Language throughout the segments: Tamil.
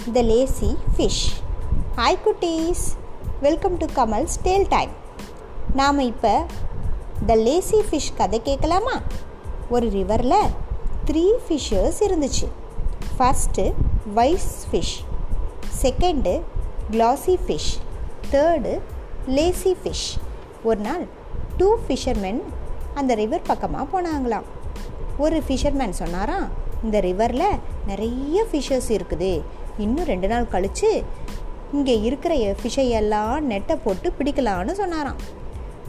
த லேசி ஃபிஷ் ஹாய் குட்டீஸ் welcome to Kamal's tale time நாம் இப்போ த லேசி ஃபிஷ் கதை கேட்கலாமா? ஒரு ரிவரில் த்ரீ ஃபிஷ்ஷர்ஸ் இருந்துச்சு. First wise fish second classy fish third lazy fish ஒரு நாள் டூ ஃபிஷர்மென் அந்த ரிவர் பக்கமாக போனாங்களாம். ஒரு ஃபிஷர்மேன் சொன்னாராம் இந்த ரிவரில் நிறைய ஃபிஷ்ஷஸ் இருக்குது. இன்னும் ரெண்டு நாள் கழித்து இங்கே இருக்கிற ஃபிஷ்ஷை எல்லாம் நெட்டை போட்டு பிடிக்கலான்னு சொன்னாராம்.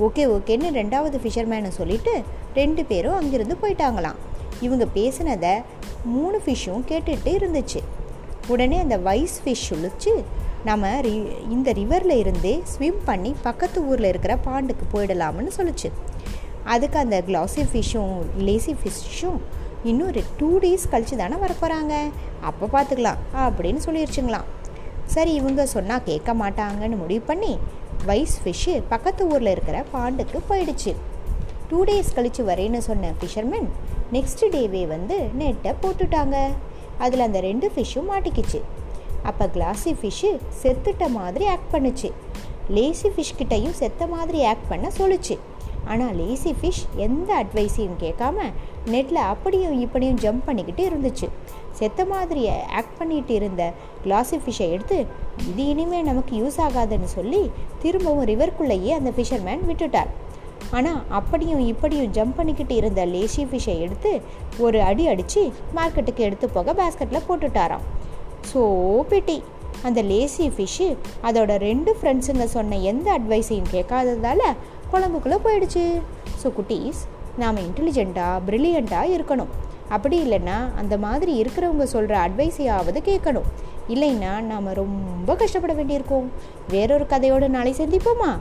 ஓகே ஓகேன்னு ரெண்டாவது ஃபிஷர்மேனை சொல்லிட்டு ரெண்டு பேரும் அங்கிருந்து போயிட்டாங்களாம். இவங்க பேசினதை மூணு ஃபிஷ்ஷும் கேட்டுகிட்டு இருந்துச்சு. உடனே அந்த வைஸ் ஃபிஷ் சொல்லிச்சு நம்ம ரி இந்த ரிவரில் இருந்தே ஸ்விம் பண்ணி பக்கத்து ஊரில் இருக்கிற பாண்டுக்கு போயிடலாம்னு சொல்லிச்சு. அதுக்கு அந்த க்ளாசி ஃபிஷ்ஷும் லேசி ஃபிஷ்ஷும் இன்னும் டூ டேஸ் கழித்து தானே வரப்போகிறாங்க அப்போ பார்த்துக்கலாம் அப்படின்னு சொல்லிடுச்சுங்களாம் சரி இவங்க சொன்னால் கேட்க மாட்டாங்கன்னு முடிவு பண்ணி வைஸ் ஃபிஷ்ஷு பக்கத்து ஊரில் இருக்கிற பாண்டுக்கு போயிடுச்சு. டூ டேஸ் கழித்து வரேன்னு சொன்ன ஃபிஷர்மேன் நெக்ஸ்ட் டேவே வந்து நெட்டை போட்டுட்டாங்க. அதில் அந்த ரெண்டு ஃபிஷ்ஷும் மாட்டிக்கிச்சு. அப்போ கிளாசி ஃபிஷ்ஷு செத்துட்ட மாதிரி ஆக்ட் பண்ணுச்சு. லேசி ஃபிஷ்கிட்டையும் செத்த மாதிரி ஆக்ட் பண்ண சொல்லுச்சு. ஆனால் லேசி ஃபிஷ் எந்த அட்வைஸையும் கேட்காம நெட்டில் அப்படியும் இப்படியும் ஜம்ப் பண்ணிக்கிட்டு இருந்துச்சு. செத்த மாதிரி ஆக்ட் பண்ணிட்டு இருந்த கிளாசி ஃபிஷ்ஷை எடுத்து இது இனிமேல் நமக்கு யூஸ் ஆகாதுன்னு சொல்லி திரும்பவும் ரிவர்க்குள்ளேயே அந்த ஃபிஷர்மேன் விட்டுட்டார். ஆனால் அப்படியும் இப்படியும் ஜம்ப் பண்ணிக்கிட்டு இருந்த லேசி ஃபிஷ்ஷை எடுத்து ஒரு அடி அடித்து மார்க்கெட்டுக்கு எடுத்து போக பேஸ்கெட்டில் போட்டுட்டாராம். ஸோ பிட்டி அந்த லேசி ஃபிஷ்ஷு அதோட ரெண்டு ஃப்ரெண்ட்ஸுங்க சொன்ன எந்த அட்வைஸையும் கேட்காததால் குழம்புக்குள்ளே போயிடுச்சு. ஸோ குட்டீஸ் நாம் இன்டெலிஜெண்ட்டாக ப்ரில்லியண்ட்டாக இருக்கணும். அப்படி இல்லைன்னா அந்த மாதிரி இருக்கிறவங்க சொல்கிற அட்வைஸையாவது கேட்கணும். இல்லைன்னா நாம் ரொம்ப கஷ்டப்பட வேண்டியிருக்கோம். வேறொரு கதையோடு நாளை சந்திப்போமா?